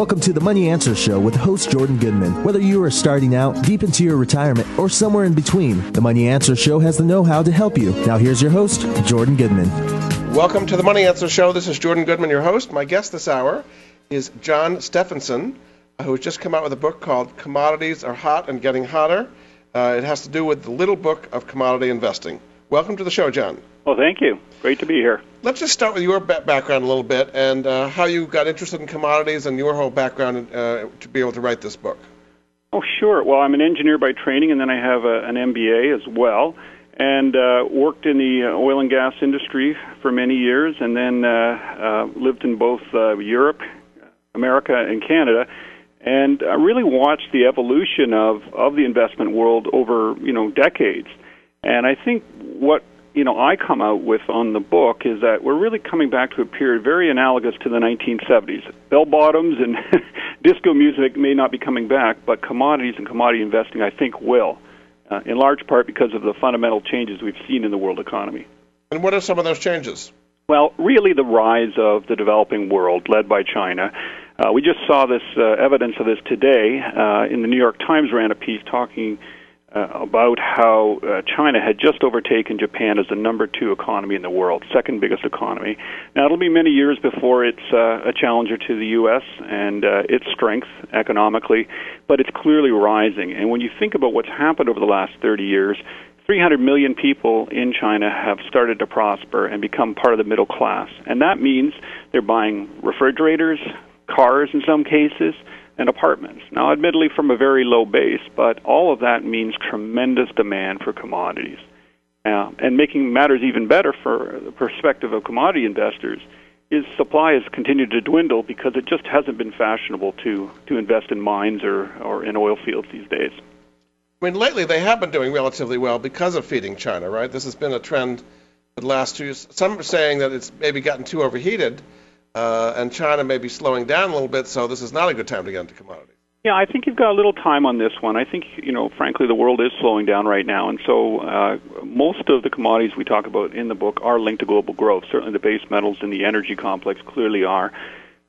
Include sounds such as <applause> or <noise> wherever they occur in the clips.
Welcome to the Money Answer Show with host Jordan Goodman. Whether you are starting out, deep into your retirement, or somewhere in between, the Money Answer Show has the know how to help you. Now, here's your host, Jordan Goodman. Welcome to the Money Answer Show. This is Jordan Goodman, your host. My guest this hour is John Stephenson, who has just come out with a book called Commodities Are Hot and Getting Hotter. Uh, it has to do with the little book of commodity investing. Welcome to the show, John. Well, thank you. Great to be here. Let's just start with your background a little bit and uh, how you got interested in commodities and your whole background uh, to be able to write this book. Oh, sure. Well, I'm an engineer by training, and then I have a, an MBA as well, and uh, worked in the oil and gas industry for many years, and then uh, uh, lived in both uh, Europe, America, and Canada and I really watched the evolution of, of the investment world over you know decades. And I think what you know I come out with on the book is that we're really coming back to a period very analogous to the 1970s. Bell bottoms and <laughs> disco music may not be coming back, but commodities and commodity investing I think will, uh, in large part because of the fundamental changes we've seen in the world economy. And what are some of those changes? Well, really the rise of the developing world led by China uh, we just saw this uh, evidence of this today. Uh, in the New York Times, ran a piece talking uh, about how uh, China had just overtaken Japan as the number two economy in the world, second biggest economy. Now it'll be many years before it's uh, a challenger to the U.S. and uh, its strength economically, but it's clearly rising. And when you think about what's happened over the last 30 years, 300 million people in China have started to prosper and become part of the middle class. And that means they're buying refrigerators, cars in some cases, and apartments. Now, admittedly, from a very low base, but all of that means tremendous demand for commodities. Uh, and making matters even better for the perspective of commodity investors is supply has continued to dwindle because it just hasn't been fashionable to, to invest in mines or, or in oil fields these days. I mean, lately they have been doing relatively well because of feeding China, right? This has been a trend the last two years. Some are saying that it's maybe gotten too overheated uh, and China may be slowing down a little bit, so this is not a good time to get into commodities. Yeah, I think you've got a little time on this one. I think, you know, frankly, the world is slowing down right now, and so uh, most of the commodities we talk about in the book are linked to global growth. Certainly, the base metals in the energy complex clearly are,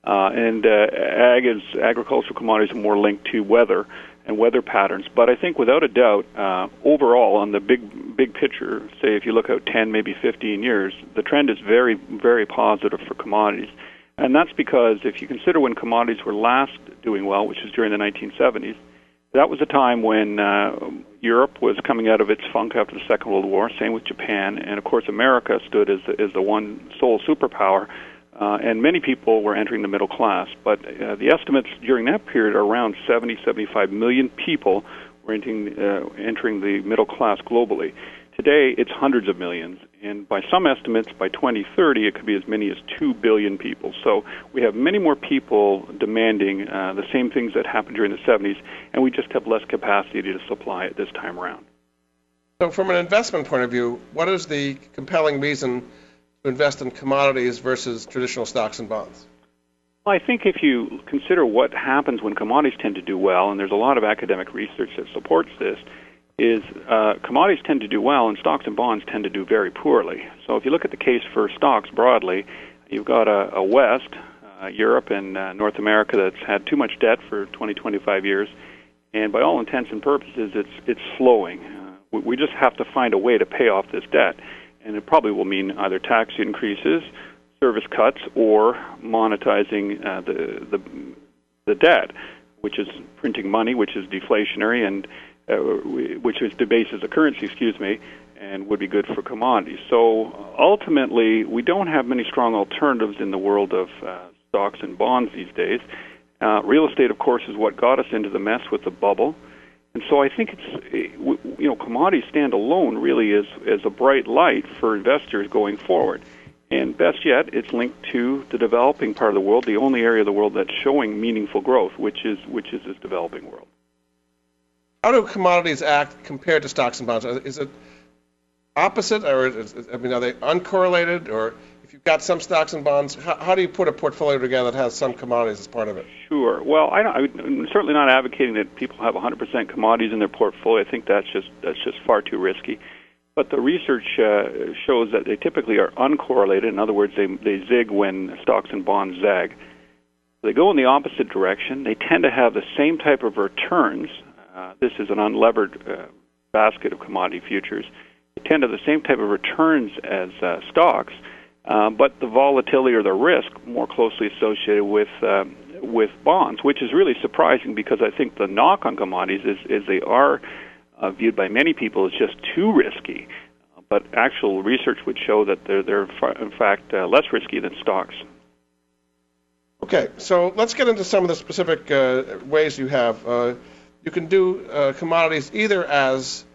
uh, and uh, ag is agricultural commodities are more linked to weather and weather patterns. But I think, without a doubt, uh, overall, on the big big picture, say if you look out 10, maybe 15 years, the trend is very, very positive for commodities. And that's because if you consider when commodities were last doing well, which was during the 1970s, that was a time when uh, Europe was coming out of its funk after the Second World War. Same with Japan, and of course America stood as the, as the one sole superpower. Uh, and many people were entering the middle class. But uh, the estimates during that period are around 70, 75 million people were entering, uh, entering the middle class globally. Today, it's hundreds of millions, and by some estimates, by 2030, it could be as many as 2 billion people. So we have many more people demanding uh, the same things that happened during the 70s, and we just have less capacity to supply it this time around. So, from an investment point of view, what is the compelling reason to invest in commodities versus traditional stocks and bonds? Well, I think if you consider what happens when commodities tend to do well, and there's a lot of academic research that supports this, is uh, commodities tend to do well and stocks and bonds tend to do very poorly. So if you look at the case for stocks broadly, you've got a, a West, uh, Europe and uh, North America that's had too much debt for 20, 25 years, and by all intents and purposes, it's it's slowing. Uh, we, we just have to find a way to pay off this debt, and it probably will mean either tax increases, service cuts, or monetizing uh, the the the debt, which is printing money, which is deflationary and uh, which is debased as a currency, excuse me, and would be good for commodities. So ultimately, we don't have many strong alternatives in the world of uh, stocks and bonds these days. Uh, real estate, of course, is what got us into the mess with the bubble. And so I think it's, you know, commodities stand alone really as, as a bright light for investors going forward. And best yet, it's linked to the developing part of the world, the only area of the world that's showing meaningful growth, which is which is this developing world. How do commodities act compared to stocks and bonds? Is it opposite, or is, I mean, are they uncorrelated, or if you've got some stocks and bonds, how, how, do you put a portfolio together that has some commodities as part of it? Sure. Well, I am certainly not advocating that people have 100% commodities in their portfolio. I think that's just that's just far too risky. But the research uh, shows that they typically are uncorrelated. In other words, they they zig when stocks and bonds zag. They go in the opposite direction. They tend to have the same type of returns. Uh, this is an unlevered uh, basket of commodity futures. They tend to the same type of returns as uh, stocks uh, but the volatility or the risk more closely associated with uh, with bonds, which is really surprising because I think the knock on commodities is, is they are uh, viewed by many people as just too risky. But actual research would show that they're, they're in fact less risky than stocks. Okay, so let's get into some of the specific ways you have. Uh, you can do commodities either as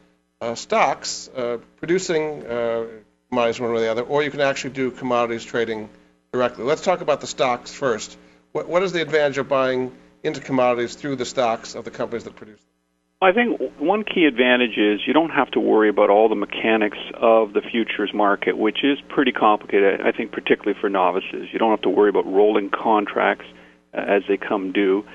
stocks, producing commodities one way or the other, or you can actually do commodities trading directly. Let's talk about the stocks first. What, what is the advantage of buying into commodities through the stocks of the companies that produce them? I think one key advantage is you don't have to worry about all the mechanics of the futures market, which is pretty complicated, I think, particularly for novices. You don't have to worry about rolling contracts uh, as they come due.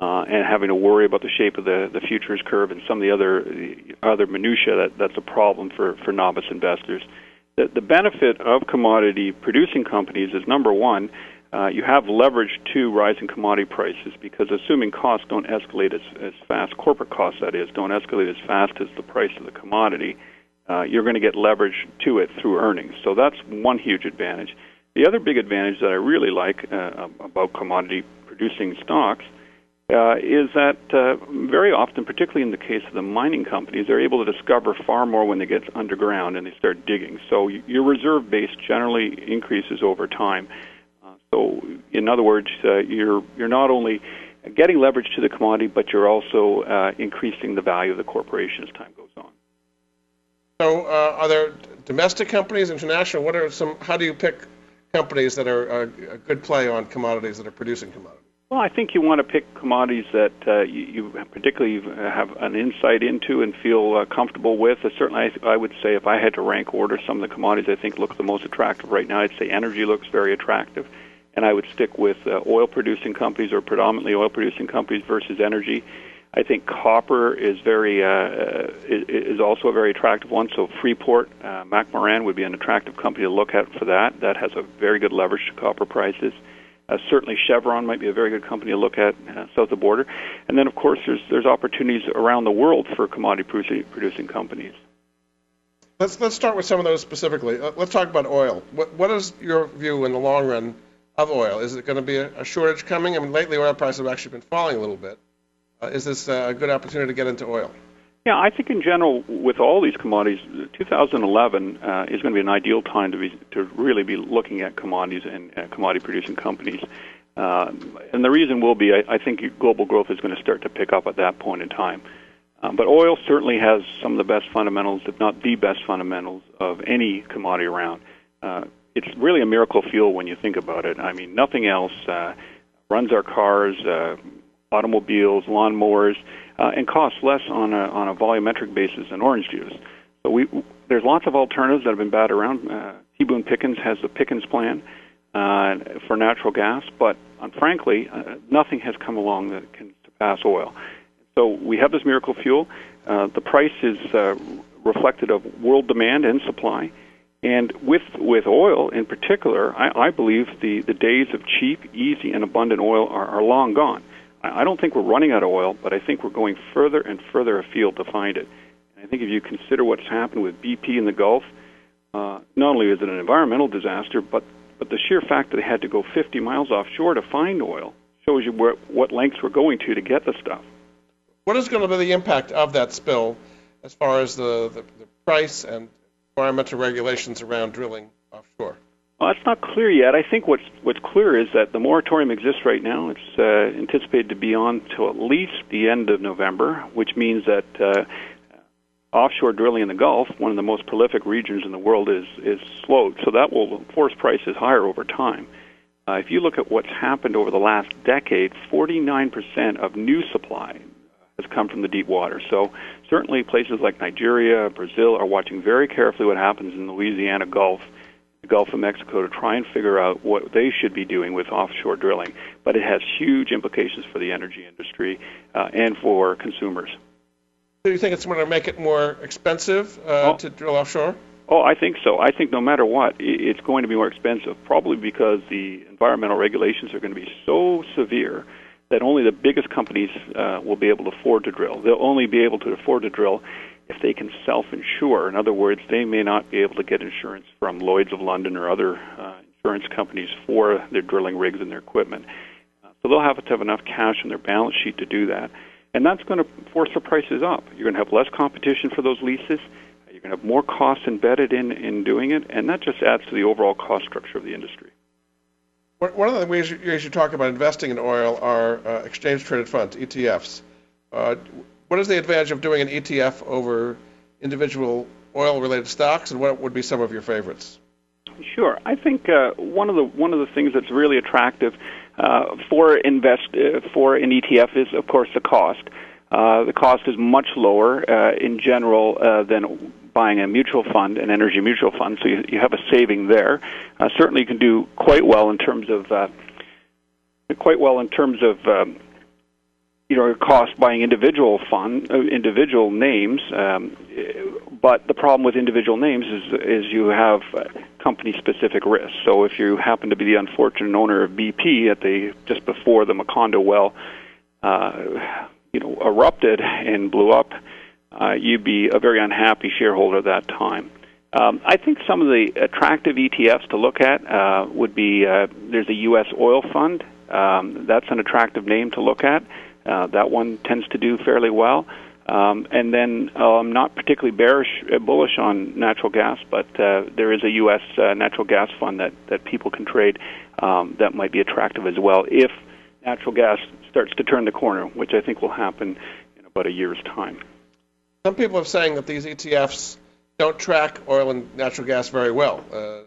Uh, and having to worry about the shape of the, the futures curve and some of the other the other minutia that that's a problem for, for novice investors the, the benefit of commodity producing companies is number one, uh, you have leverage to rising commodity prices because assuming costs don't escalate as, as fast, corporate costs that is, don't escalate as fast as the price of the commodity, uh, you're going to get leverage to it through earnings. So that's one huge advantage. The other big advantage that I really like uh, about commodity producing stocks uh, is that uh, very often, particularly in the case of the mining companies, they're able to discover far more when they get underground and they start digging. So your reserve base generally increases over time. Uh, so, in other words, uh, you're you're not only getting leverage to the commodity, but you're also uh, increasing the value of the corporation as time goes on. So, uh, are there domestic companies, international? What are some? How do you pick companies that are a good play on commodities that are producing commodities? Well, I think you want to pick commodities that uh, you, you particularly have an insight into and feel uh, comfortable with. Uh, certainly, I, I would say if I had to rank order some of the commodities I think look the most attractive right now, I'd say energy looks very attractive, and I would stick with uh, oil-producing companies or predominantly oil-producing companies versus energy. I think copper is very uh, is also a very attractive one. So Freeport, uh, McMoran would be an attractive company to look at for that. That has a very good leverage to copper prices. Uh, certainly, Chevron might be a very good company to look at uh, south of the border. And then, of course, there's there's opportunities around the world for commodity producing, producing companies. Let's let's start with some of those specifically. Uh, let's talk about oil. What what is your view in the long run of oil? Is it going to be a, a shortage coming? I mean, lately oil prices have actually been falling a little bit. Uh, is this a good opportunity to get into oil? Yeah, I think in general, with all these commodities, 2011 uh, is going to be an ideal time to be to really be looking at commodities and uh, commodity producing companies. Uh, and the reason will be, I, I think global growth is going to start to pick up at that point in time. Um, but oil certainly has some of the best fundamentals, if not the best fundamentals, of any commodity around. Uh, it's really a miracle fuel when you think about it. I mean, nothing else uh, runs our cars, uh, automobiles, lawnmowers uh, and costs less on a, on a volumetric basis than orange juice. So we, there's lots of alternatives that have been batted around. Uh, T. Boone Pickens has the Pickens plan uh, for natural gas, but uh, frankly, uh, nothing has come along that can surpass oil. So we have this miracle fuel. Uh, the price is uh, reflected of world demand and supply. And with with oil in particular, I, I believe the, the days of cheap, easy, and abundant oil are, are long gone. I don't think we're running out of oil, but I think we're going further and further afield to find it. And I think if you consider what's happened with BP in the Gulf, uh, not only is it an environmental disaster, but but the sheer fact that they had to go 50 miles offshore to find oil shows you where, what lengths we're going to to get the stuff. What is going to be the impact of that spill as far as the, the, the price and environmental regulations around drilling offshore? Well, that's not clear yet. I think what's what's clear is that the moratorium exists right now. It's uh, anticipated to be on till at least the end of November, which means that uh, offshore drilling in the Gulf, one of the most prolific regions in the world, is is slowed. So that will force prices higher over time. Uh, if you look at what's happened over the last decade, 49% of new supply has come from the deep water. So certainly places like Nigeria, Brazil are watching very carefully what happens in the Louisiana Gulf, the Gulf of Mexico to try and figure out what they should be doing with offshore drilling. But it has huge implications for the energy industry uh, and for consumers. Do you think it's going to make it more expensive uh, oh. to drill offshore? Oh, I think so. I think no matter what, it's going to be more expensive, probably because the environmental regulations are going to be so severe that only the biggest companies uh, will be able to afford to drill. They'll only be able to afford to drill if they can self-insure. In other words, they may not be able to get insurance from Lloyd's of London or other uh, insurance companies for their drilling rigs and their equipment. Uh, so they'll have to have enough cash in their balance sheet to do that. And that's going to force the prices up. You're going to have less competition for those leases you're going to have more costs embedded in, in doing it, and that just adds to the overall cost structure of the industry. One of the ways you, you talk about investing in oil are uh, exchange traded funds, ETFs. Uh, what is the advantage of doing an ETF over individual oil related stocks, and what would be some of your favorites? Sure. I think uh, one of the one of the things that's really attractive uh, for invest uh, for an ETF is, of course, the cost. Uh, the cost is much lower uh, in general uh, than buying a mutual fund, an energy mutual fund, so you, you have a saving there. Certainly, you can do quite well in terms of quite well in terms of um, you know cost buying individual fund, uh, individual names. Um, but the problem with individual names is is you have company specific risks. So if you happen to be the unfortunate owner of BP at the just before the Macondo well. Uh, you know erupted and blew up, uh, you'd be a very unhappy shareholder at that time. Um, I think some of the attractive ETFs to look at uh, would be uh, there's a U.S. oil fund. Um, that's an attractive name to look at. Uh, that one tends to do fairly well. Um, and then uh, I'm not particularly bearish, uh, bullish on natural gas, but uh, there is a U.S. Uh, natural gas fund that, that people can trade um, that might be attractive as well if natural gas starts to turn the corner, which I think will happen in about a year's time. Some people are saying that these ETFs don't track oil and natural gas very well. Uh,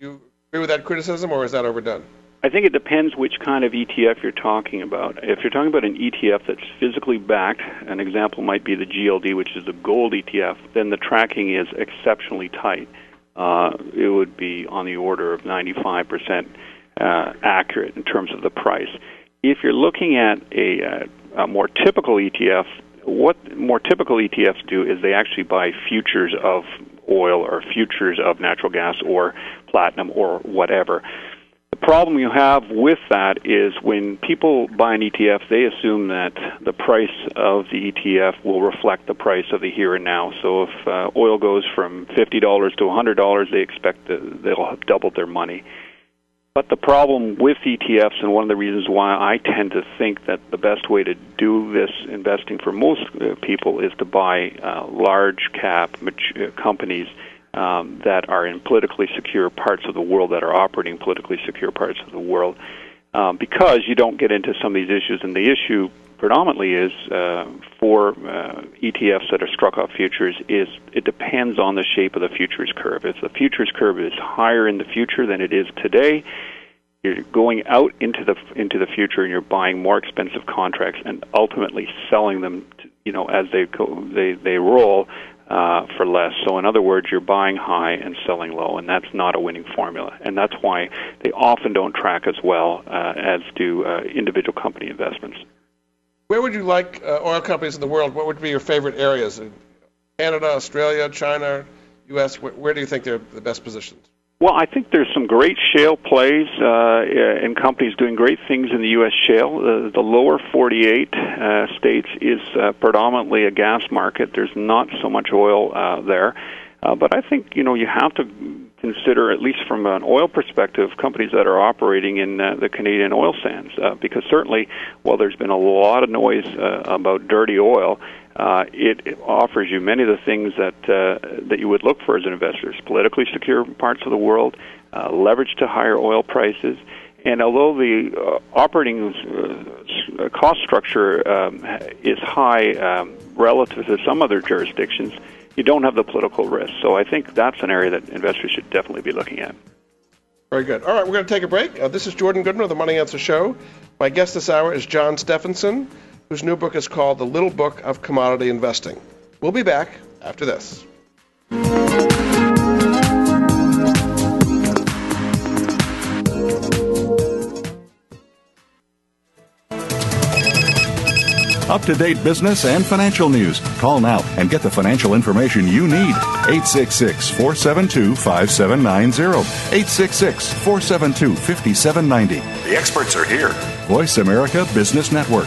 you agree with that criticism, or is that overdone? I think it depends which kind of ETF you're talking about. If you're talking about an ETF that's physically backed, an example might be the GLD, which is the gold ETF, then the tracking is exceptionally tight. Uh, it would be on the order of 95% uh, accurate in terms of the price if you're looking at a, uh, a more typical ETF, what more typical ETFs do is they actually buy futures of oil or futures of natural gas or platinum or whatever. Problem you have with that is when people buy an ETF, they assume that the price of the ETF will reflect the price of the here and now. So if uh, oil goes from $50 to $100, they expect that they'll have doubled their money. But the problem with ETFs, and one of the reasons why I tend to think that the best way to do this investing for most uh, people is to buy uh, large cap uh, companies um, that are in politically secure parts of the world, that are operating politically secure parts of the world, um, because you don't get into some of these issues. And the issue predominantly is uh, for uh, ETFs that are struck off futures is it depends on the shape of the futures curve. If the futures curve is higher in the future than it is today, you're going out into the into the future and you're buying more expensive contracts and ultimately selling them, to, you know, as they go they they roll uh, for less. So in other words, you're buying high and selling low, and that's not a winning formula. And that's why they often don't track as well uh, as do uh, individual company investments. Where would you like uh, oil companies in the world? What would be your favorite areas? Canada, Australia, China, U.S. Where, where do you think they're the best positioned? Well, I think there's some great shale plays uh, and companies doing great things in the U.S. shale. Uh, the lower 48 uh, states is uh, predominantly a gas market. There's not so much oil uh, there, uh, but I think you know you have to consider, at least from an oil perspective, companies that are operating in uh, the Canadian oil sands. Uh, because certainly, while there's been a lot of noise uh, about dirty oil, uh, it, offers you many of the things that uh, that you would look for as an investor: politically secure parts of the world, uh, leverage to higher oil prices. And although the uh, operating uh, cost structure um, is high um, relative to some other jurisdictions, you don't have the political risk. So I think that's an area that investors should definitely be looking at. Very good. All right, we're going to take a break. Uh, this is Jordan Goodman of the Money Answer Show. My guest this hour is John Stephenson, whose new book is called The Little Book of Commodity Investing. We'll be back after this. Up to date business and financial news. Call now and get the financial information you need. 866 472 5790. 866 472 5790. The experts are here. Voice America Business Network.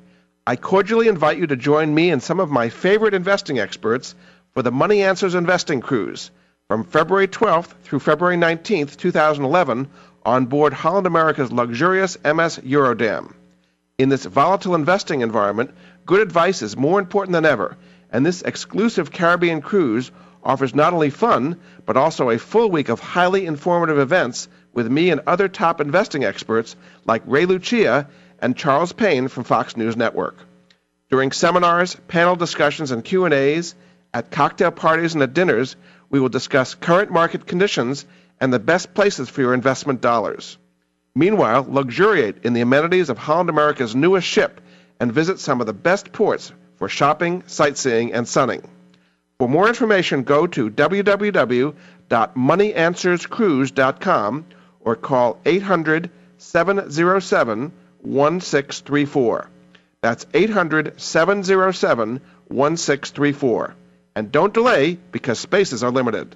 I cordially invite you to join me and some of my favorite investing experts for the Money Answers Investing Cruise from February 12th through February 19th, 2011, on board Holland America's luxurious MS Eurodam. In this volatile investing environment, good advice is more important than ever, and this exclusive Caribbean cruise offers not only fun, but also a full week of highly informative events with me and other top investing experts like Ray Lucia and Charles Payne from Fox News Network. During seminars, panel discussions, and Q&As, at cocktail parties and at dinners, we will discuss current market conditions and the best places for your investment dollars. Meanwhile, luxuriate in the amenities of Holland America's newest ship and visit some of the best ports for shopping, sightseeing, and sunning. For more information, go to www.moneyanswerscruise.com or call 800 707 1634. That's 800 707 1634. And don't delay because spaces are limited.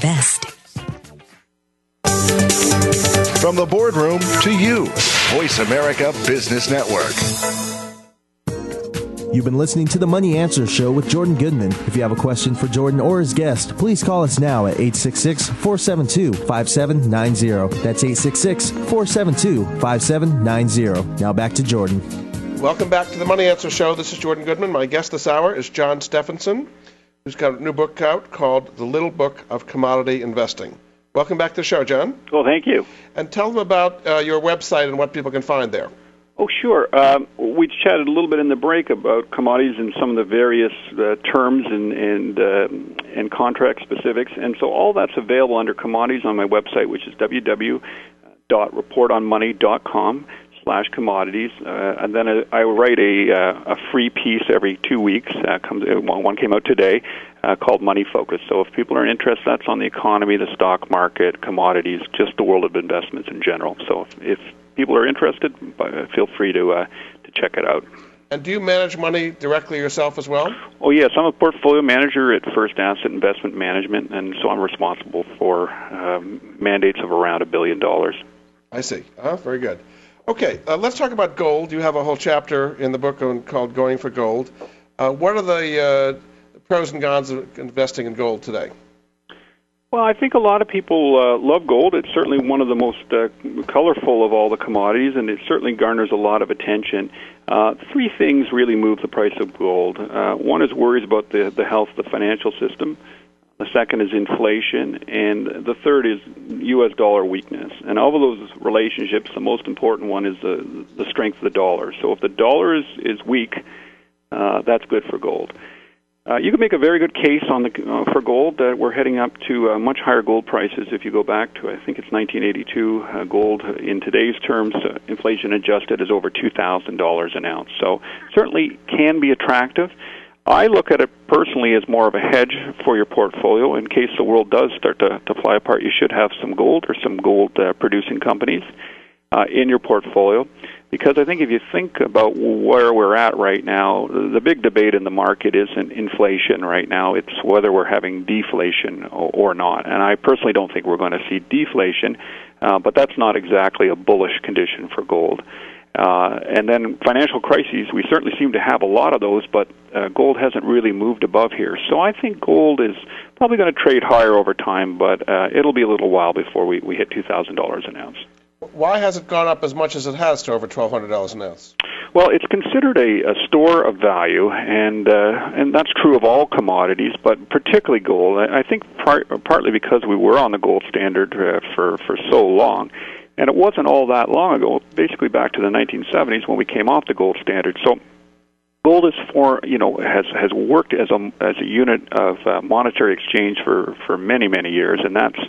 invest. From the boardroom to you, Voice America Business Network. You've been listening to the Money Answer Show with Jordan Goodman. If you have a question for Jordan or his guest, please call us now at 866 472 5790. That's 866 472 5790. Now back to Jordan. Welcome back to the Money Answer Show. This is Jordan Goodman. My guest this hour is John Stephenson who's got a new book out called The Little Book of Commodity Investing. Welcome back to the show, John. Well, thank you. And tell them about uh, your website and what people can find there. Oh, sure. Um, we chatted a little bit in the break about commodities and some of the various uh, terms and and, uh, and contract specifics, and so all that's available under commodities on my website, which is www.reportonmoney.com slash commodities, uh, and then I, I write a, uh, a free piece every two weeks. Uh, comes uh, one came out today uh, called Money Focus. So if people are interested, that's on the economy, the stock market, commodities, just the world of investments in general. So if, if people are interested, uh, feel free to uh, to check it out. And do you manage money directly yourself as well? Oh yes, I'm a portfolio manager at First Asset Investment Management, and so I'm responsible for um, mandates of around a billion dollars. I see. Uh, very good. Okay, uh, let's talk about gold. You have a whole chapter in the book on, called Going for Gold. Uh, what are the, uh, pros and cons of investing in gold today? Well, I think a lot of people uh, love gold. It's certainly one of the most uh, colorful of all the commodities, and it certainly garners a lot of attention. Uh, three things really move the price of gold. one is worries about the, the health of the financial system. The second is inflation, and the third is U.S. dollar weakness. And of those relationships, the most important one is the the strength of the dollar. So if the dollar is is weak, uh, that's good for gold. Uh, you can make a very good case on the uh, for gold that we're heading up to uh, much higher gold prices. If you go back to, I think it's 1982, uh, gold in today's terms, uh, inflation adjusted, is over two thousand dollars an ounce. So certainly can be attractive. I look at it personally as more of a hedge for your portfolio in case the world does start to, to fly apart. You should have some gold or some gold uh, producing companies uh, in your portfolio because I think if you think about where we're at right now, the big debate in the market isn't inflation right now. It's whether we're having deflation or not. And I personally don't think we're going to see deflation, uh, but that's not exactly a bullish condition for gold. Uh, and then financial crises, we certainly seem to have a lot of those, but uh, gold hasn't really moved above here. So I think gold is probably going to trade higher over time, but uh, it'll be a little while before we, we hit $2,000 an ounce. Why has it gone up as much as it has to over twelve hundred dollars an ounce? Well, it's considered a, a store of value, and uh, and that's true of all commodities, but particularly gold. I think part, partly because we were on the gold standard uh, for for so long, and it wasn't all that long ago. Basically, back to the 1970s when we came off the gold standard. So gold is for you know has has worked as a as a unit of uh, monetary exchange for for many many years, and that's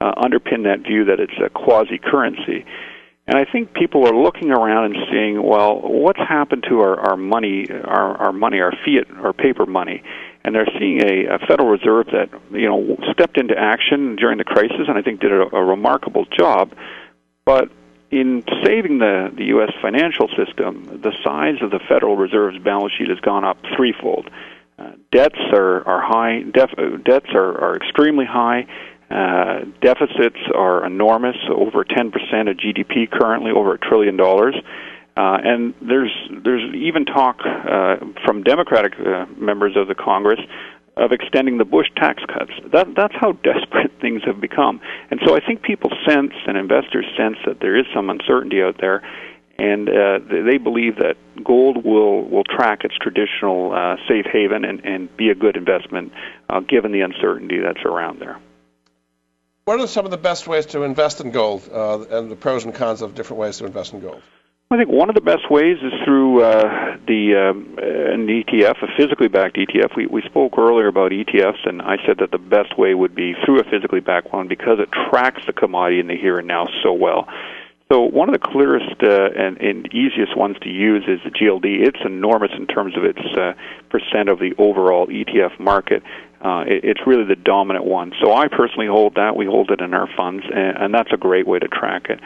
uh, underpin that view that it's a quasi currency. And I think people are looking around and seeing, well, what's happened to our, our money, our, our money, our fiat, our paper money, and they're seeing a, a Federal Reserve that you know stepped into action during the crisis, and I think did a, a remarkable job. But in saving the the U.S. financial system, the size of the Federal Reserve's balance sheet has gone up threefold. Uh, debts are are high. Def, uh, debts are, are extremely high. Uh, deficits are enormous, over 10% of GDP currently, over a trillion dollars. Uh, and there's there's even talk uh, from Democratic uh, members of the Congress of extending the Bush tax cuts. That that's how desperate <laughs> things have become. And so I think people sense and investors sense that there is some uncertainty out there, and uh, they believe that gold will will track its traditional uh, safe haven and, and be a good investment uh, given the uncertainty that's around there. What are some of the best ways to invest in gold uh, and the pros and cons of different ways to invest in gold? I think one of the best ways is through uh, the um, an ETF, a physically backed ETF. We we spoke earlier about ETFs, and I said that the best way would be through a physically backed one because it tracks the commodity in the here and now so well. So one of the clearest uh, and, and easiest ones to use is the GLD. It's enormous in terms of its uh, percent of the overall ETF market. Uh, it, it's really the dominant one. So I personally hold that. We hold it in our funds, and, and that's a great way to track it.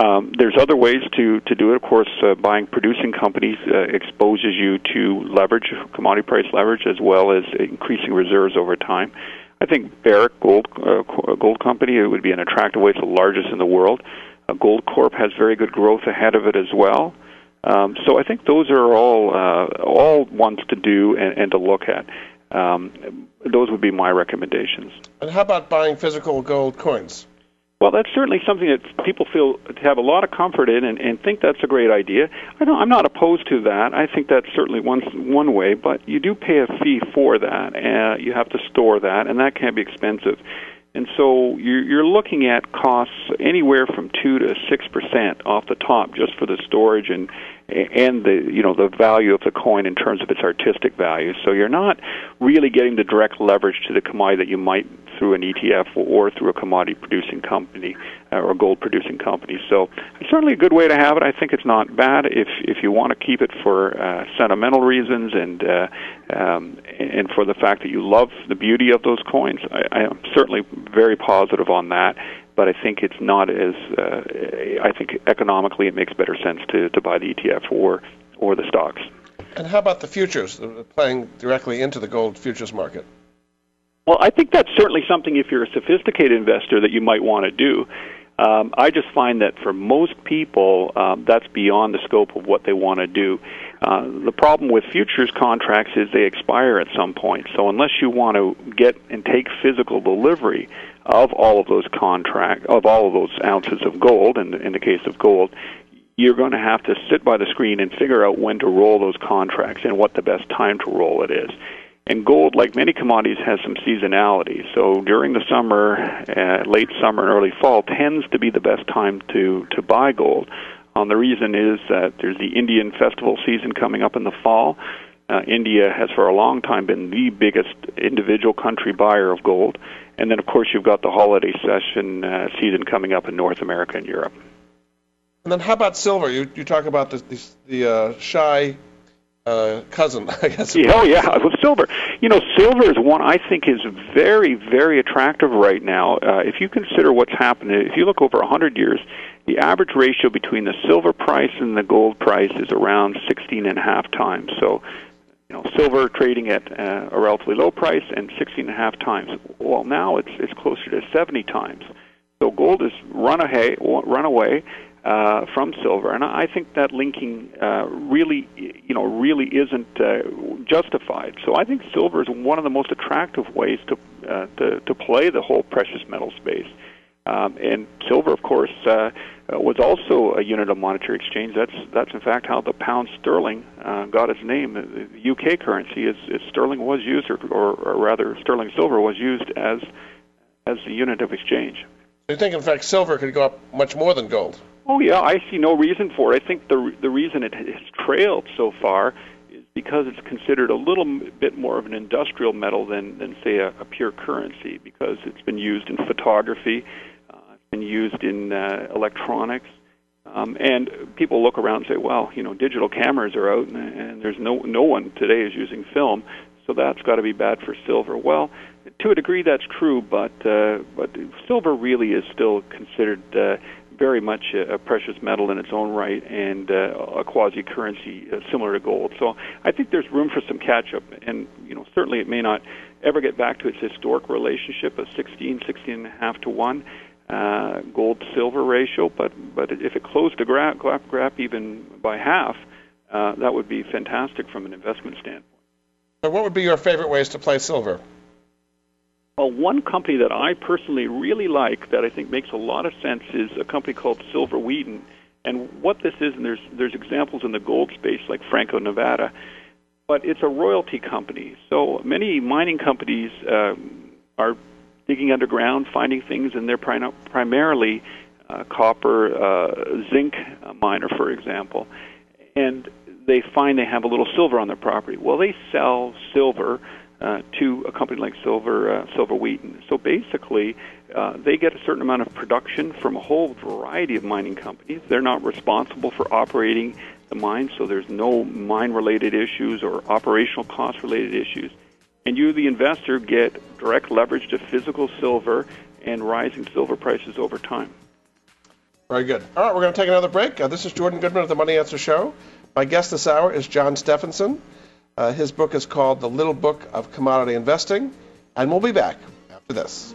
Um, there's other ways to, to do it. Of course, uh, buying producing companies uh, exposes you to leverage, commodity price leverage, as well as increasing reserves over time. I think Barrick Gold uh, Gold Company it would be an attractive way. It's the largest in the world. Uh, Goldcorp has very good growth ahead of it as well. Um, so I think those are all uh, all ones to do and, and to look at. Um, those would be my recommendations. And how about buying physical gold coins? Well, that's certainly something that people feel have a lot of comfort in and, and think that's a great idea. I don't, I'm not opposed to that. I think that's certainly one one way, but you do pay a fee for that. Uh, you have to store that, and that can be expensive. And so you're, you're looking at costs anywhere from two to six percent off the top just for the storage and and the you know the value of the coin in terms of its artistic value. So you're not really getting the direct leverage to the commodity that you might through an ETF or through a commodity producing company uh, or gold producing company. So it's certainly a good way to have it. I think it's not bad if if you want to keep it for uh, sentimental reasons and uh, um, and for the fact that you love the beauty of those coins. I, I am certainly very positive on that but I think it's not as uh, I think economically it makes better sense to, to buy the ETF or or the stocks. And how about the futures, playing directly into the gold futures market? Well, I think that's certainly something if you're a sophisticated investor that you might want to do. Um, I just find that for most people, um, that's beyond the scope of what they want to do. Uh, the problem with futures contracts is they expire at some point. So unless you want to get and take physical delivery of all of those contract of all of those ounces of gold, in the, in the case of gold, you're going to have to sit by the screen and figure out when to roll those contracts and what the best time to roll it is. And gold, like many commodities, has some seasonality. So during the summer, uh, late summer and early fall tends to be the best time to to buy gold. Um, the reason is that there's the Indian festival season coming up in the fall. Uh, India has for a long time been the biggest individual country buyer of gold. And then, of course, you've got the holiday session uh, season coming up in North America and Europe. And then how about silver? You, you talk about the, the, the uh, shy uh, cousin, <laughs> I guess. Yeah, oh yeah, with silver. You know, silver is one I think is very, very attractive right now. Uh, if you consider what's happened, if you look over a hundred years, the average ratio between the silver price and the gold price is around sixteen and a half times. So, you know, silver trading at uh, a relatively low price and sixteen and a half times. Well, now it's it's closer to seventy times. So gold has run away, run away uh, from silver, and I think that linking uh, really, you know, really isn't uh, justified. So I think silver is one of the most attractive ways to uh, to, to play the whole precious metal space. Um, and silver, of course, uh, was also a unit of monetary exchange. That's that's in fact how the pound sterling uh, got its name. The UK currency is, is sterling was used, or, or, or rather, sterling silver was used as as the unit of exchange. You think, in fact, silver could go up much more than gold? Oh yeah, I see no reason for it. I think the the reason it has trailed so far is because it's considered a little bit more of an industrial metal than than say a, a pure currency because it's been used in photography, been used in uh, electronics. Um, and people look around and say, "Well, you know, digital cameras are out, and, and there's no no one today is using film, so that's got to be bad for silver." Well, to a degree, that's true, but uh, but silver really is still considered uh, very much a, a precious metal in its own right and uh, a quasi currency uh, similar to gold. So I think there's room for some catch up, and you know certainly it may not ever get back to its historic relationship of 16, 16 and a half to one. Uh, gold silver ratio, but but if it closed the gap, gap, gap even by half, uh, that would be fantastic from an investment standpoint. So, what would be your favorite ways to play silver? Well, one company that I personally really like that I think makes a lot of sense is a company called Silver Wheaton. And what this is, and there's there's examples in the gold space like Franco Nevada, but it's a royalty company. So many mining companies uh, are digging underground, finding things, and they're prim- primarily uh, copper, uh, zinc miner, for example, and they find they have a little silver on their property. Well, they sell silver uh, to a company like Silver uh, Silver Wheaton. So basically, uh, they get a certain amount of production from a whole variety of mining companies. They're not responsible for operating the mine, so there's no mine-related issues or operational cost-related issues. And you, the investor, get direct leverage to physical silver and rising silver prices over time. Very good. All right, we're going to take another break. Uh, this is Jordan Goodman of the Money Answer Show. My guest this hour is John Stephenson. Uh, his book is called The Little Book of Commodity Investing, and we'll be back after this.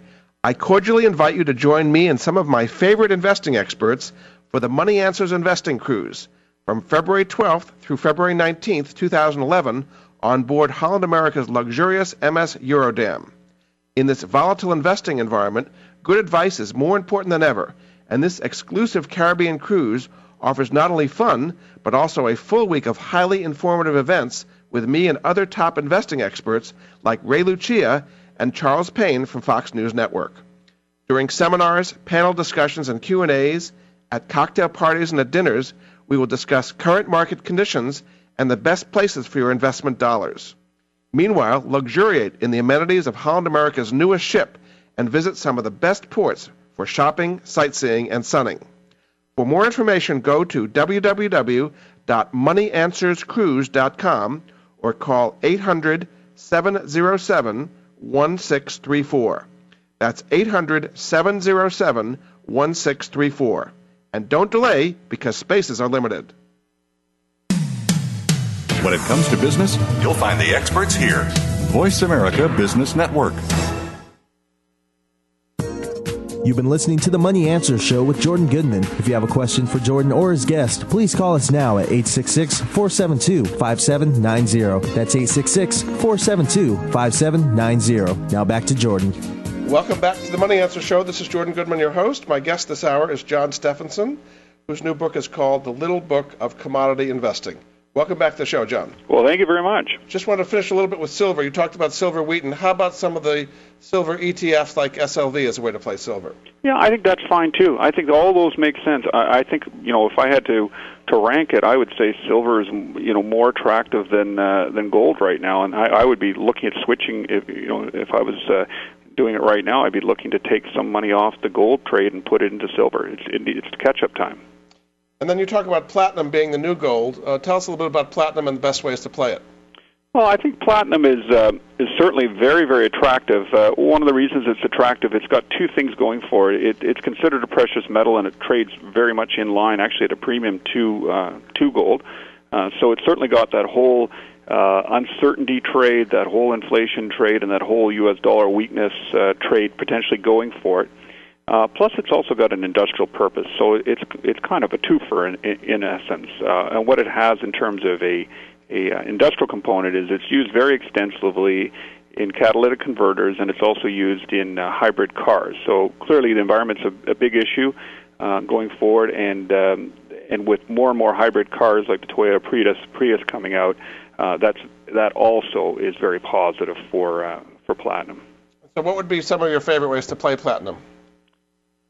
I cordially invite you to join me and some of my favorite investing experts for the Money Answers Investing Cruise from February 12th through February 19th, 2011, on board Holland America's luxurious MS Eurodam. In this volatile investing environment, good advice is more important than ever, and this exclusive Caribbean cruise offers not only fun, but also a full week of highly informative events with me and other top investing experts like Ray Lucia and Charles Payne from Fox News Network. During seminars, panel discussions, and Q&As, at cocktail parties and at dinners, we will discuss current market conditions and the best places for your investment dollars. Meanwhile, luxuriate in the amenities of Holland America's newest ship and visit some of the best ports for shopping, sightseeing, and sunning. For more information, go to www.moneyanswerscruise.com or call 800 707 1634. That's 800 707 1634. And don't delay because spaces are limited. When it comes to business, you'll find the experts here. Voice America Business Network. You've been listening to the Money Answer Show with Jordan Goodman. If you have a question for Jordan or his guest, please call us now at 866 472 5790. That's 866 472 5790. Now back to Jordan. Welcome back to the Money Answer Show. This is Jordan Goodman, your host. My guest this hour is John Stephenson, whose new book is called The Little Book of Commodity Investing. Welcome back to the show, John. Well, thank you very much. Just want to finish a little bit with silver. You talked about silver wheat, and how about some of the silver ETFs like SLV as a way to play silver? Yeah, I think that's fine too. I think all those make sense. I, I think you know if I had to to rank it, I would say silver is you know more attractive than uh, than gold right now, and I, I would be looking at switching if you know if I was. Uh, doing it right now, I'd be looking to take some money off the gold trade and put it into silver. It's it, it's catch up time. And then you talk about platinum being the new gold. Uh, tell us a little bit about platinum and the best ways to play it. Well, I think platinum is uh, is certainly very very attractive. Uh, one of the reasons it's attractive, it's got two things going for it. it. It's considered a precious metal, and it trades very much in line, actually at a premium to uh, to gold. Uh, so it's certainly got that whole uh, uncertainty trade, that whole inflation trade, and that whole U.S. dollar weakness uh, trade potentially going for it. Uh, plus, it's also got an industrial purpose, so it's it's kind of a twofer in, in, in essence. Uh, and what it has in terms of a a uh, industrial component is it's used very extensively in catalytic converters, and it's also used in uh, hybrid cars. So clearly, the environment's a, a big issue uh, going forward, and um, and with more and more hybrid cars like the Toyota Prius Prius coming out, uh, that's that also is very positive for uh, for platinum. So, what would be some of your favorite ways to play platinum?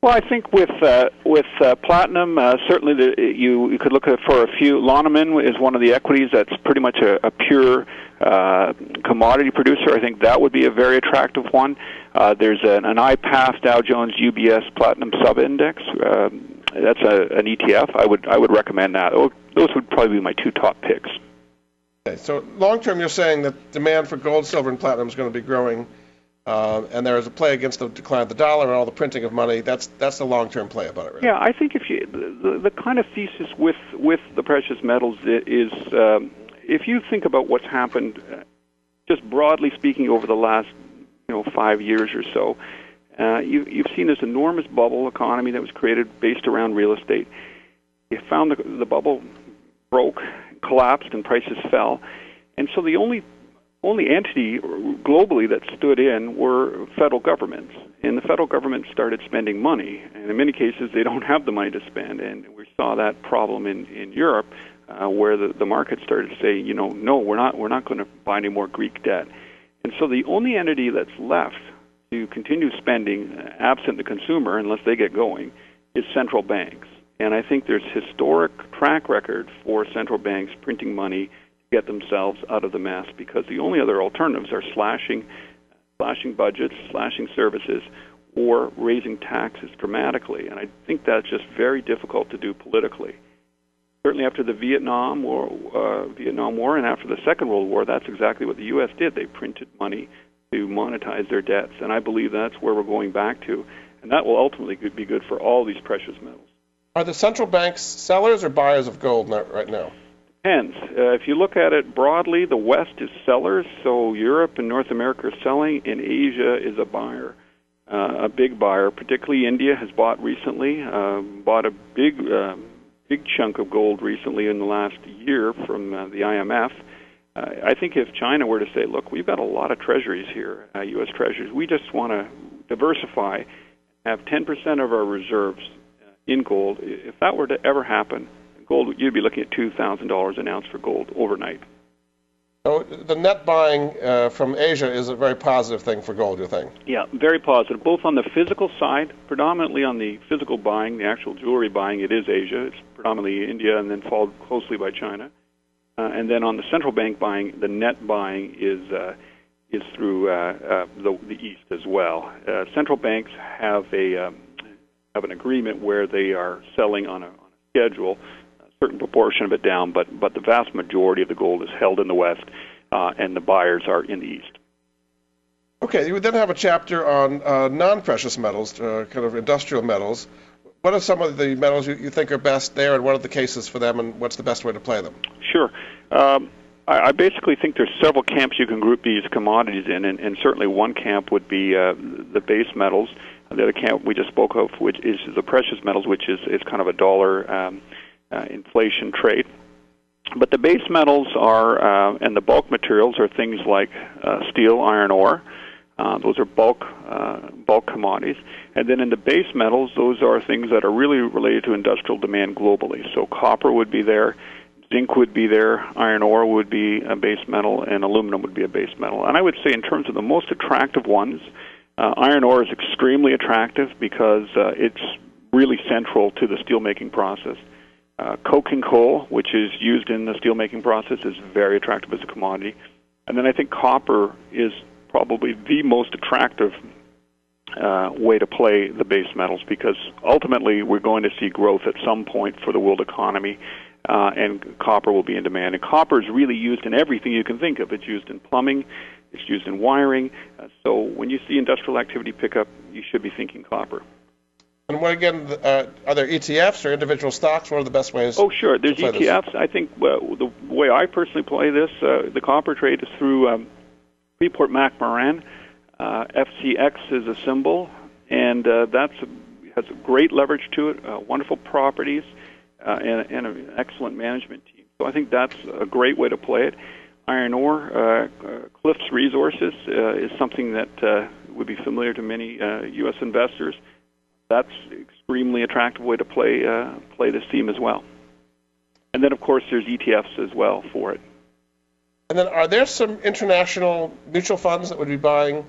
Well, I think with uh, with uh, platinum, uh, certainly the, you you could look at for a few. Lonmin is one of the equities that's pretty much a, a pure uh, commodity producer. I think that would be a very attractive one. Uh, there's an, an iPath Dow Jones UBS Platinum Sub Index. Uh, that's a, an ETF. I would I would recommend that. Those would probably be my two top picks. Okay, so long term, you're saying that demand for gold, silver, and platinum is going to be growing uh, and there is a play against the decline of the dollar and all the printing of money. That's that's the long-term play about it. Right? Yeah, I think if you the, the kind of thesis with with the precious metals is um, if you think about what's happened, uh, just broadly speaking, over the last you know five years or so, uh, you, you've seen this enormous bubble economy that was created based around real estate. You found the, the bubble broke, collapsed, and prices fell, and so the only only entity globally that stood in were federal governments. And the federal government started spending money. And in many cases, they don't have the money to spend. And we saw that problem in, in Europe, uh, where the, the market started to say, you know, no, we're not, we're not going to buy any more Greek debt. And so the only entity that's left to continue spending, uh, absent the consumer, unless they get going, is central banks. And I think there's historic track record for central banks printing money get themselves out of the mess because the only other alternatives are slashing slashing budgets, slashing services, or raising taxes dramatically. And I think that's just very difficult to do politically. Certainly, after the Vietnam War, uh, Vietnam War, and after the Second World War, that's exactly what the U.S. did. They printed money to monetize their debts, and I believe that's where we're going back to, and that will ultimately be good for all these precious metals. Are the central banks sellers or buyers of gold right now? Depends. Uh, if you look at it broadly, the West is sellers, so Europe and North America are selling, and Asia is a buyer, uh, a big buyer. Particularly India has bought recently, uh, bought a big, uh, big chunk of gold recently in the last year from uh, the IMF. Uh, I think if China were to say, "Look, we've got a lot of treasuries here, uh, U.S. treasuries. We just want to diversify, have 10% of our reserves in gold. If that were to ever happen, gold you'd be looking at two thousand dollars an ounce for gold overnight. So the net buying uh, from Asia is a very positive thing for gold, you think? Yeah, very positive. Both on the physical side, predominantly on the physical buying, the actual jewelry buying, it is Asia. It's predominantly India, and then followed closely by China. Uh, and then on the central bank buying, the net buying is uh, is through uh, uh, the, the east as well. Uh, central banks have a um, have an agreement where they are selling on a, on a schedule certain proportion of it down, but but the vast majority of the gold is held in the west, uh, and the buyers are in the east. Okay, you would then have a chapter on uh, non-precious metals, uh, kind of industrial metals. What are some of the metals you, you, think are best there, and what are the cases for them, and what's the best way to play them? Sure. Um, I, I basically think there's several camps you can group these commodities in, and, and certainly one camp would be uh, the base metals. The other camp we just spoke of, which is the precious metals, which is, is kind of a dollar um, uh, inflation trade. But the base metals are, uh, and the bulk materials are things like uh, steel, iron ore. Uh, those are bulk uh, bulk commodities. And then in the base metals, those are things that are really related to industrial demand globally. So copper would be there, zinc would be there, iron ore would be a base metal, and aluminum would be a base metal. And I would say, in terms of the most attractive ones, uh, iron ore is extremely attractive because uh, it's really central to the steelmaking process. Uh, coking coal, which is used in the steelmaking process, is very attractive as a commodity. And then I think copper is probably the most attractive uh, way to play the base metals because ultimately we're going to see growth at some point for the world economy, uh, and copper will be in demand. And copper is really used in everything you can think of. It's used in plumbing, it's used in wiring. Uh, so when you see industrial activity pick up, you should be thinking copper. And what again? Uh, are there ETFs or individual stocks? What are the best ways? Oh, sure. There's ETFs. This? I think uh, the way I personally play this, uh, the copper trade is through um, Freeport McMoRan. Uh, FCX is a symbol, and uh, that's has a great leverage to it, uh, wonderful properties, uh, and, and an excellent management team. So I think that's a great way to play it. Iron ore, uh, uh, Cliffs Resources uh, is something that uh, would be familiar to many uh, U.S. investors that's extremely attractive way to play uh, play this theme as well. And then, of course, there's ETFs as well for it. And then, are there some international mutual funds that would be buying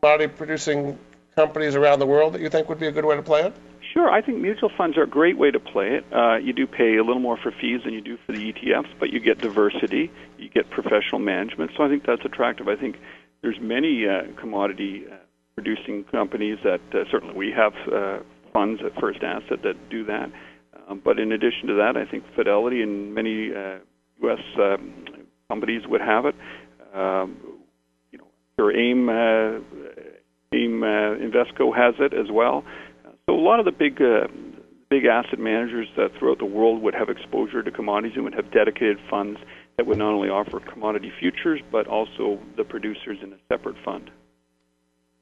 commodity producing companies around the world that you think would be a good way to play it? Sure, I think mutual funds are a great way to play it. Uh, you do pay a little more for fees than you do for the ETFs, but you get diversity, you get professional management. So I think that's attractive. I think there's many uh, commodity uh, producing companies that uh, certainly we have uh, funds at First Asset that do that. Um, but in addition to that, I think Fidelity and many uh, U.S. Um, companies would have it. Um, you know, your AIM, uh, AIM uh, Invesco has it as well. So a lot of the big uh, big asset managers that throughout the world would have exposure to commodities and would have dedicated funds that would not only offer commodity futures but also the producers in a separate fund.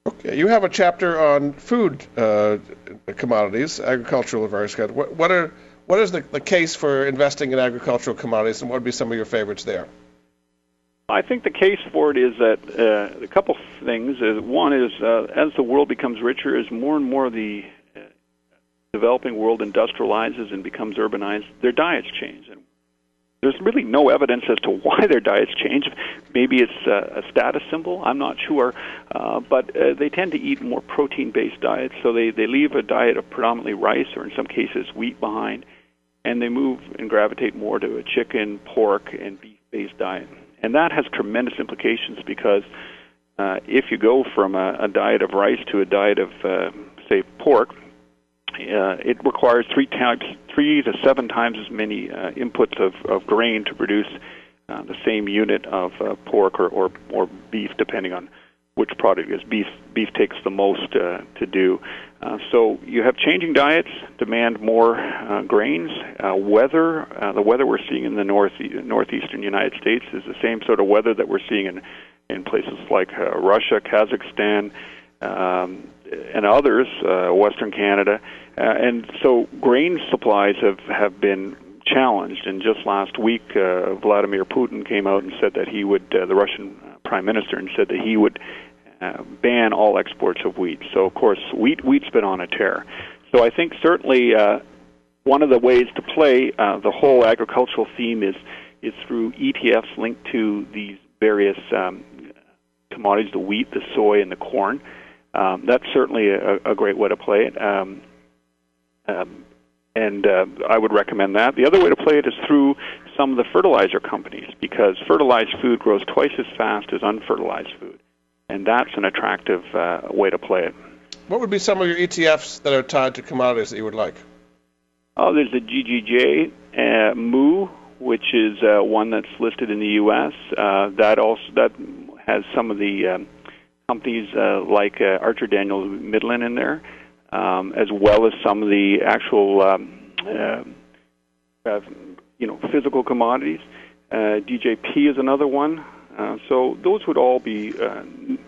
Okay, you have a chapter on food uh, commodities, agricultural of various kinds. What, what are what is the, the case for investing in agricultural commodities, and what would be some of your favorites there? I think the case for it is that uh, a couple things. Is one is uh, as the world becomes richer, as more and more the uh, developing world industrializes and becomes urbanized, their diets change, and there's really no evidence as to <laughs> why their diets change. Maybe it's a, a status symbol. I'm not sure, uh, but uh, they tend to eat more protein-based diets. So they they leave a diet of predominantly rice or in some cases wheat behind, and they move and gravitate more to a chicken, pork, and beef-based diet. And that has tremendous implications because uh, if you go from a, a diet of rice to a diet of uh, say pork, uh, it requires three times, three to seven times as many uh, inputs of, of grain to produce uh, the same unit of uh, pork or, or, or beef, depending on which product it is. Beef beef takes the most uh, to do. Uh, so you have changing diets, demand more uh, grains. Uh, weather, uh, the weather we're seeing in the north northeastern United States is the same sort of weather that we're seeing in in places like uh, Russia, Kazakhstan, um, and others, uh, Western Canada. Uh, and so grain supplies have, have been challenged. And just last week, uh, Vladimir Putin came out and said that he would, uh, the Russian prime minister, and said that he would uh, ban all exports of wheat. So, of course, wheat wheat's been on a tear. so I think certainly uh, one of the ways to play uh, the whole agricultural theme is is through ETFs linked to these various um, commodities: the wheat, the soy, and the corn. Um, that's certainly a, a, great way to play it. Um, um, and uh, I would recommend that. The other way to play it is through some of the fertilizer companies because fertilized food grows twice as fast as unfertilized food, and that's an attractive uh, way to play it. What would be some of your ETFs that are tied to commodities that you would like? Oh, there's the GGJ uh, MOO, which is uh, one that's listed in the U.S. Uh, that also that has some of the um, companies uh, like uh, Archer Daniels Midland in there um, as well as some of the actual, um, uh, uh, you know, physical commodities. Uh, DJP is another one. Uh, so those would all be uh,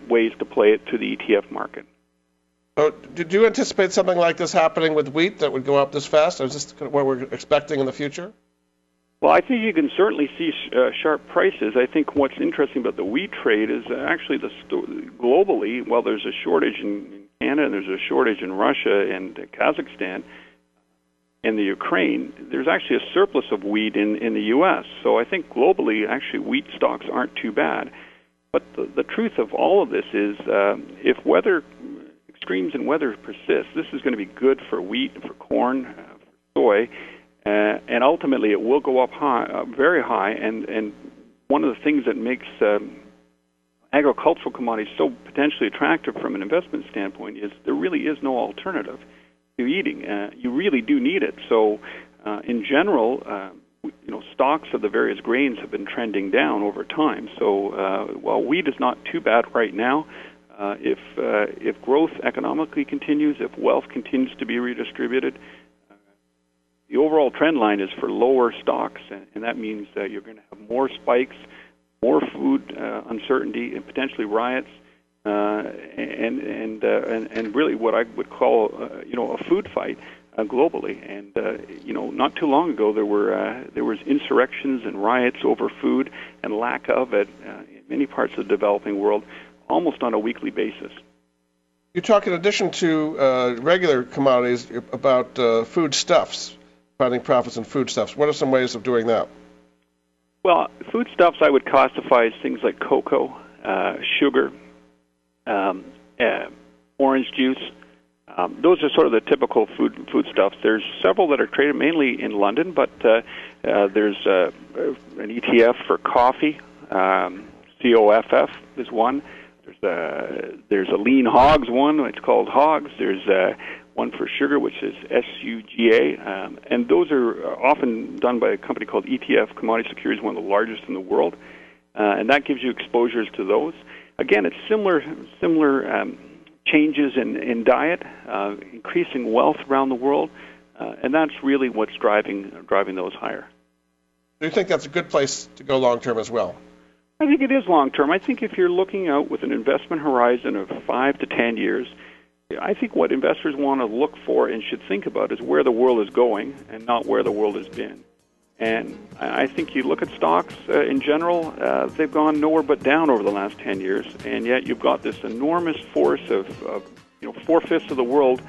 ways to play it to the ETF market. So, did you anticipate something like this happening with wheat that would go up this fast? Is this what we're expecting in the future? Well, I think you can certainly see uh, sharp prices. I think what's interesting about the wheat trade is actually the st- globally, while there's a shortage in, Canada, and there's a shortage in Russia and Kazakhstan and the Ukraine, there's actually a surplus of wheat in, in the U.S. So I think globally, actually, wheat stocks aren't too bad. But the, the truth of all of this is uh, if weather extremes in weather persist, this is going to be good for wheat, for corn, uh, for soy, uh, and ultimately it will go up high, uh, very high. And, and one of the things that makes um, agricultural commodities so potentially attractive from an investment standpoint is there really is no alternative to eating. Uh, you really do need it. So, uh, in general, uh, you know, stocks of the various grains have been trending down over time. So, uh, while wheat is not too bad right now, uh, if uh, if growth economically continues, if wealth continues to be redistributed, uh, the overall trend line is for lower stocks, and, and that means that you're going to have more spikes more food uh, uncertainty and potentially riots, uh, and and, uh, and and really what I would call uh, you know a food fight uh, globally. And uh, you know, not too long ago there were uh, there was insurrections and riots over food and lack of it uh, in many parts of the developing world, almost on a weekly basis. You talk in addition to uh, regular commodities about uh, food stuffs, finding profits in foodstuffs. What are some ways of doing that? Well, foodstuffs I would classify as things like cocoa, uh, sugar, um, uh, orange juice. Um, those are sort of the typical food foodstuffs. There's several that are traded mainly in London, but uh, uh, there's uh, an ETF for coffee. Um, COFF is one. There's a there's a lean hogs one. It's called hogs. There's uh, one for sugar, which is SUGA, um, and those are often done by a company called ETF Commodity Securities, one of the largest in the world, uh, and that gives you exposures to those. Again, it's similar similar um, changes in, in diet, uh, increasing wealth around the world, uh, and that's really what's driving driving those higher. Do you think that's a good place to go long term as well? I think it is long term. I think if you're looking out with an investment horizon of five to ten years, I think what investors want to look for and should think about is where the world is going and not where the world has been. And I think you look at stocks uh, in general, uh, they've gone nowhere but down over the last 10 years. And yet you've got this enormous force of, of you know, four fifths of the world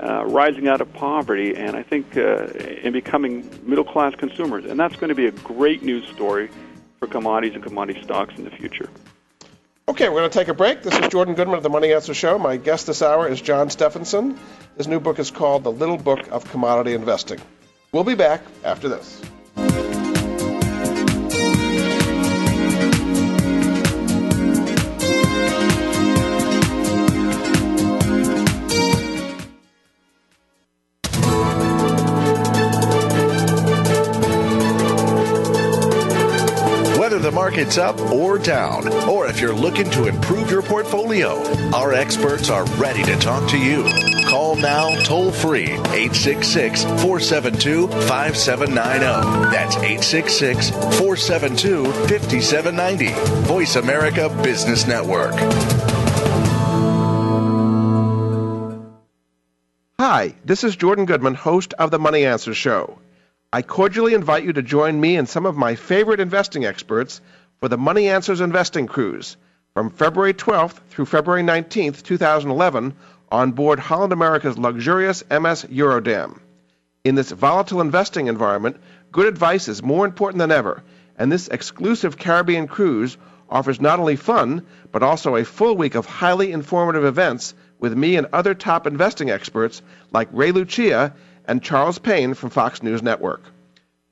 uh, rising out of poverty and I think uh, and becoming middle class consumers. And that's going to be a great news story for commodities and commodity stocks in the future. Okay, we're going to take a break. This is Jordan Goodman of the Money Answer Show. My guest this hour is John Stephenson. His new book is called The Little Book of Commodity Investing. We'll be back after this. Market's up or down, or if you're looking to improve your portfolio, our experts are ready to talk to you. Call now toll free 866 472 5790. That's 866 472 5790. Voice America Business Network. Hi, this is Jordan Goodman, host of the Money Answer Show. I cordially invite you to join me and some of my favorite investing experts for the Money Answers Investing Cruise from February 12th through February 19th, 2011 on board Holland America's luxurious MS Eurodam. In this volatile investing environment, good advice is more important than ever, and this exclusive Caribbean cruise offers not only fun, but also a full week of highly informative events with me and other top investing experts like Ray Lucia and Charles Payne from Fox News Network.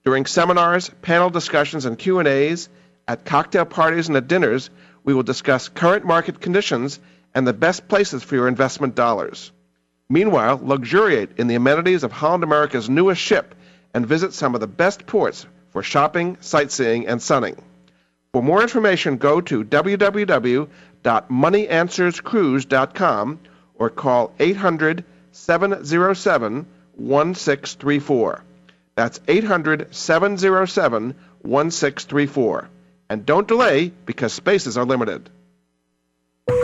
During seminars, panel discussions, and Q&As, at cocktail parties and at dinners, we will discuss current market conditions and the best places for your investment dollars. Meanwhile, luxuriate in the amenities of Holland America's newest ship and visit some of the best ports for shopping, sightseeing, and sunning. For more information, go to www.moneyanswerscruise.com or call 800 707 1634. That's 800 707 1634. And don't delay because spaces are limited.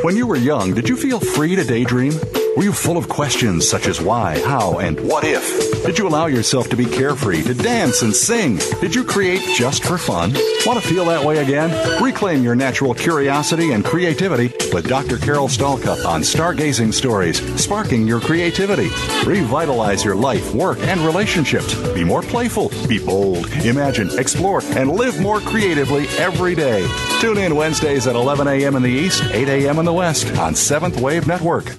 When you were young, did you feel free to daydream? Were you full of questions such as why, how, and what if? Did you allow yourself to be carefree, to dance and sing? Did you create just for fun? Want to feel that way again? Reclaim your natural curiosity and creativity with Dr. Carol Stalcup on Stargazing Stories, sparking your creativity. Revitalize your life, work, and relationships. Be more playful, be bold, imagine, explore, and live more creatively every day. Tune in Wednesdays at 11 a.m. in the East, 8 a.m. in the West on Seventh Wave Network.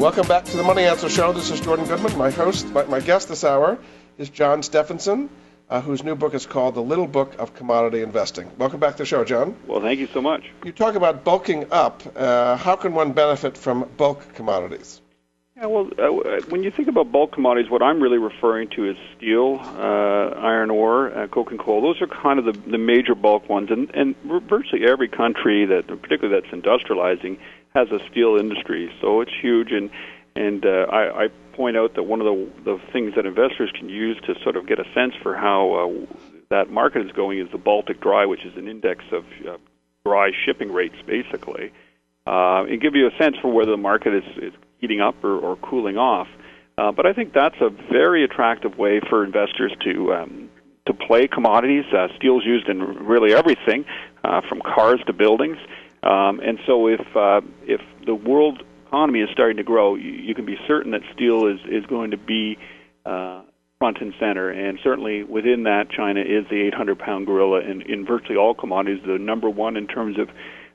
Welcome back to the Money Answer Show. This is Jordan Goodman. My host, my, my guest this hour is John Stephenson, uh, whose new book is called The Little Book of Commodity Investing. Welcome back to the show, John. Well, thank you so much. You talk about bulking up. Uh, how can one benefit from bulk commodities? Yeah, well, uh, when you think about bulk commodities, what I'm really referring to is steel, uh, iron ore, uh, coke and coal. Those are kind of the, the major bulk ones, and, and virtually every country that, particularly that's industrializing, has a steel industry. So it's huge, and and uh, I, I point out that one of the the things that investors can use to sort of get a sense for how uh, that market is going is the Baltic Dry, which is an index of uh, dry shipping rates, basically. Uh, it give you a sense for whether the market is, is heating up or, or cooling off. Uh, but I think that's a very attractive way for investors to um, to play commodities. Uh, steel's used in really everything, uh, from cars to buildings. Um, and so, if uh, if the world economy is starting to grow, you, you can be certain that steel is is going to be uh, front and center. And certainly within that, China is the 800 pound gorilla in, in virtually all commodities, the number one in terms of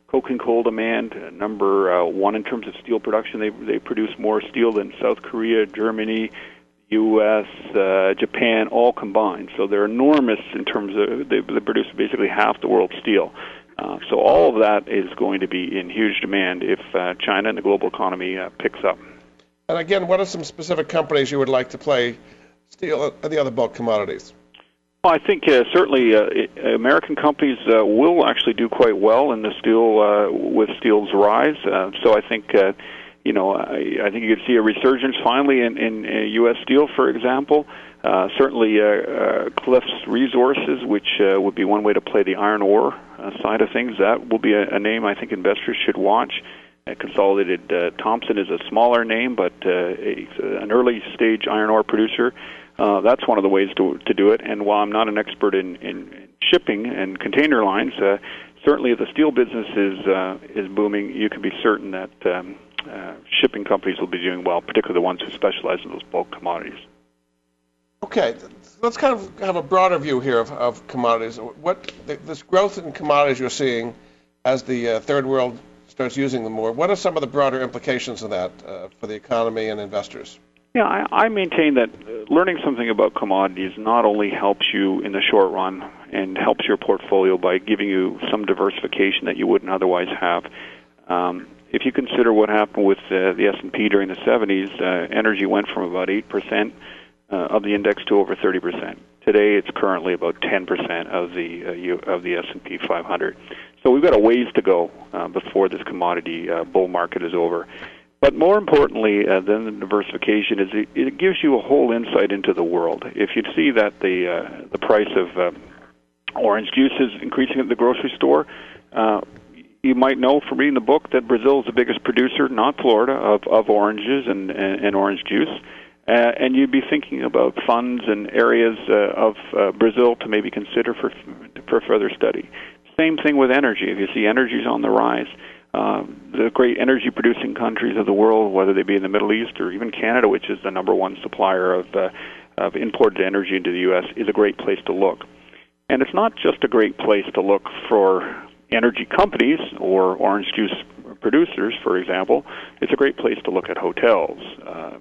coke and coal demand, uh, number uh, one in terms of steel production. They they produce more steel than South Korea, Germany, U.S., uh, Japan, all combined. So they're enormous in terms of they, they produce basically half the world's steel. Uh, so all of that is going to be in huge demand if uh, China and the global economy uh, picks up. And again, what are some specific companies you would like to play steel and the other bulk commodities? Well, I think uh, certainly uh, American companies uh, will actually do quite well in the steel uh, with steel's rise. Uh, so I think uh, you know I, I think you could see a resurgence finally in, in, in U.S. steel, for example. Uh, certainly, uh, uh, Cliffs Resources, which uh, would be one way to play the iron ore uh, side of things. That will be a, a name I think investors should watch. Uh, Consolidated uh, Thompson is a smaller name, but uh, a, an early stage iron ore producer. Uh, that's one of the ways to to do it. And while I'm not an expert in, in shipping and container lines, uh, certainly if the steel business is uh, is booming, you can be certain that um, uh, shipping companies will be doing well, particularly the ones who specialize in those bulk commodities. Okay, let's kind of have a broader view here of, of commodities. What this growth in commodities you're seeing as the uh, third world starts using them more. What are some of the broader implications of that uh, for the economy and investors? Yeah, I, I maintain that learning something about commodities not only helps you in the short run and helps your portfolio by giving you some diversification that you wouldn't otherwise have. Um, if you consider what happened with uh, the S&P during the 70s, uh, energy went from about 8% uh, of the index to over 30%. Today, it's currently about 10% of the uh, U, of the S&P 500. So we've got a ways to go uh, before this commodity uh, bull market is over. But more importantly uh, than the diversification is it, it gives you a whole insight into the world. If you see that the uh, the price of orange juice is increasing at the grocery store, uh, you might know from reading the book that Brazil is the biggest producer, not Florida, of, of oranges and, and, and orange juice. Uh, and you'd be thinking about funds and areas uh, of uh, Brazil to maybe consider for for further study. Same thing with energy. If you see energy is on the rise, uh, the great energy producing countries of the world, whether they be in the Middle East or even Canada, which is the number one supplier of uh, of imported energy into the U.S., is a great place to look. And it's not just a great place to look for energy companies or orange juice producers, for example. It's a great place to look at hotels, uh,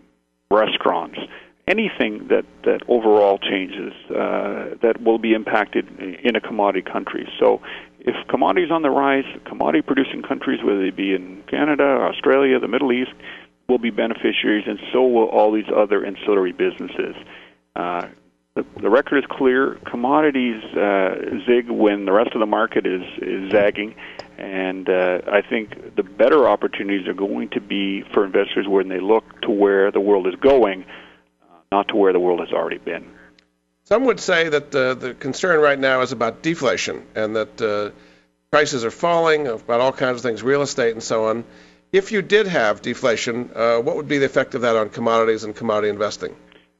restaurants, anything that, that overall changes uh, that will be impacted in a commodity country. So if commodities on the rise, commodity producing countries, whether they be in Canada, Australia, the Middle East, will be beneficiaries, and so will all these other ancillary businesses. Uh, the, the record is clear. Commodities uh, zig when the rest of the market is, is zagging, and uh, I think the better opportunities are going to be for investors when they look to where the world is going, uh, not to where the world has already been. Some would say that uh, the concern right now is about deflation and that uh, prices are falling about all kinds of things, real estate and so on. If you did have deflation, uh, what would be the effect of that on commodities and commodity investing?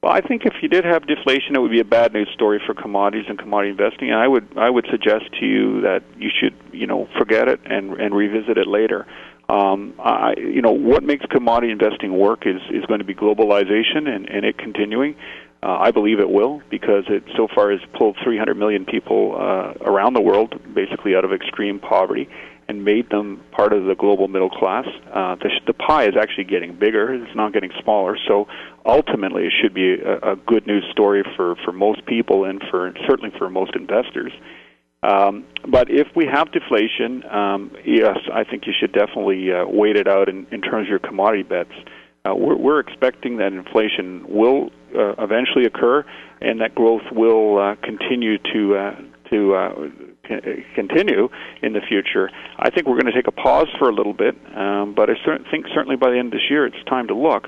Well, I think if you did have deflation, it would be a bad news story for commodities and commodity investing. And I would I would suggest to you that you should you know forget it and and revisit it later. Um, I, you know what makes commodity investing work is is going to be globalization and, and it continuing. Uh, I believe it will because it so far has pulled 300 million people uh, around the world basically out of extreme poverty and made them part of the global middle class. Uh, the, the pie is actually getting bigger; it's not getting smaller. So ultimately, it should be a, a good news story for for most people and for certainly for most investors. Um, but if we have deflation, um, yes, I think you should definitely uh, wait it out in, in terms of your commodity bets. Uh, we're, we're expecting that inflation will uh, eventually occur, and that growth will uh, continue to uh, to uh, continue in the future. I think we're going to take a pause for a little bit, um, but I think certainly by the end of this year it's time to look.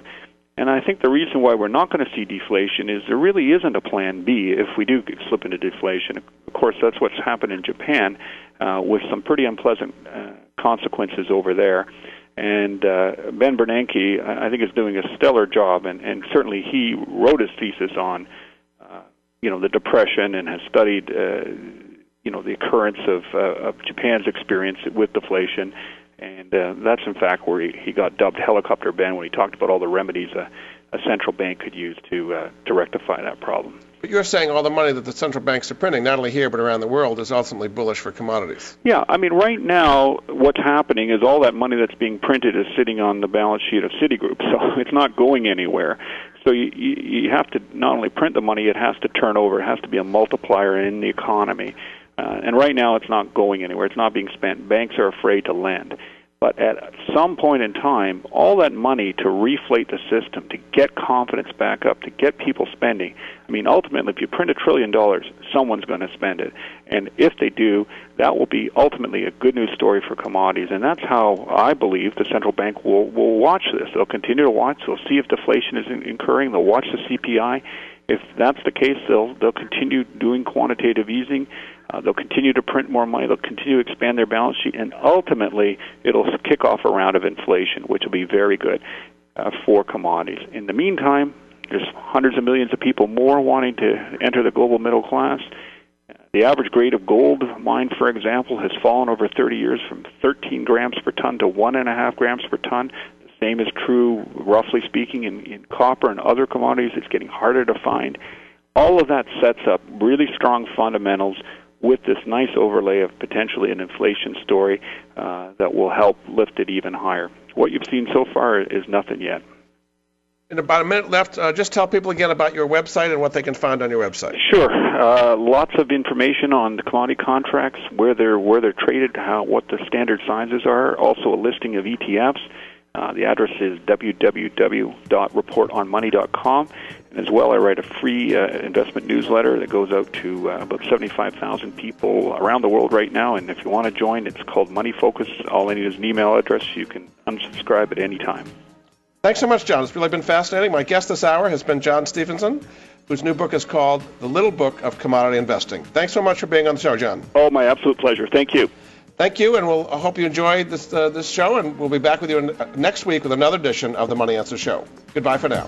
And I think the reason why we're not going to see deflation is there really isn't a plan B if we do slip into deflation. Of course, that's what's happened in Japan uh, with some pretty unpleasant uh, consequences over there. And uh, Ben Bernanke, I think, is doing a stellar job, and, and certainly he wrote his thesis on, you know, the depression and has studied uh, you know the occurrence of, uh, of Japan's experience with deflation, and uh, that's in fact where he, he got dubbed Helicopter Ben when he talked about all the remedies a, a central bank could use to uh, to rectify that problem. But you're saying all the money that the central banks are printing, not only here but around the world, is ultimately bullish for commodities. Yeah, I mean, right now, what's happening is all that money that's being printed is sitting on the balance sheet of Citigroup, <laughs> so it's not going anywhere. So you, you have to not only print the money, it has to turn over. It has to be a multiplier in the economy. Uh, and right now, it's not going anywhere. It's not being spent. Banks are afraid to lend. But at some point in time, all that money to reflate the system, to get confidence back up, to get people spending. I mean, ultimately, if you print a trillion dollars, someone's going to spend it. And if they do, that will be ultimately a good news story for commodities. And that's how I believe the central bank will, will watch this. They'll continue to watch. They'll see if deflation is incurring. They'll watch the CPI. If that's the case, they'll, they'll continue doing quantitative easing uh, they'll continue to print more money. They'll continue to expand their balance sheet, and ultimately, it'll kick off a round of inflation, which will be very good uh, for commodities. In the meantime, there's hundreds of millions of people more wanting to enter the global middle class. The average grade of gold mined, for example, has fallen over 30 years from 13 grams per ton to 1.5 grams per ton. The same is true, roughly speaking, in, in copper and other commodities. It's getting harder to find. All of that sets up really strong fundamentals with this nice overlay of potentially an inflation story uh, that will help lift it even higher. What you've seen so far is nothing yet. in about a minute left, uh, just tell people again about your website and what they can find on your website. Sure. Uh, lots of information on the commodity contracts, where they're where they're traded, how what the standard sizes are. Also, a listing of ETFs. Uh, the address is www.reportonmoney.com. As well, I write a free uh, investment newsletter that goes out to uh, about 75,000 people around the world right now. And if you want to join, it's called Money Focus. All I need is an email address. You can unsubscribe at any time. Thanks so much, John. It's really been fascinating. My guest this hour has been John Stephenson, whose new book is called The Little Book of Commodity Investing. Thanks so much for being on the show, John. Oh, my absolute pleasure. Thank you. Thank you, and we'll I hope you enjoyed this uh, this show, and we'll be back with you next week with another edition of the Money Answer Show. Goodbye for now.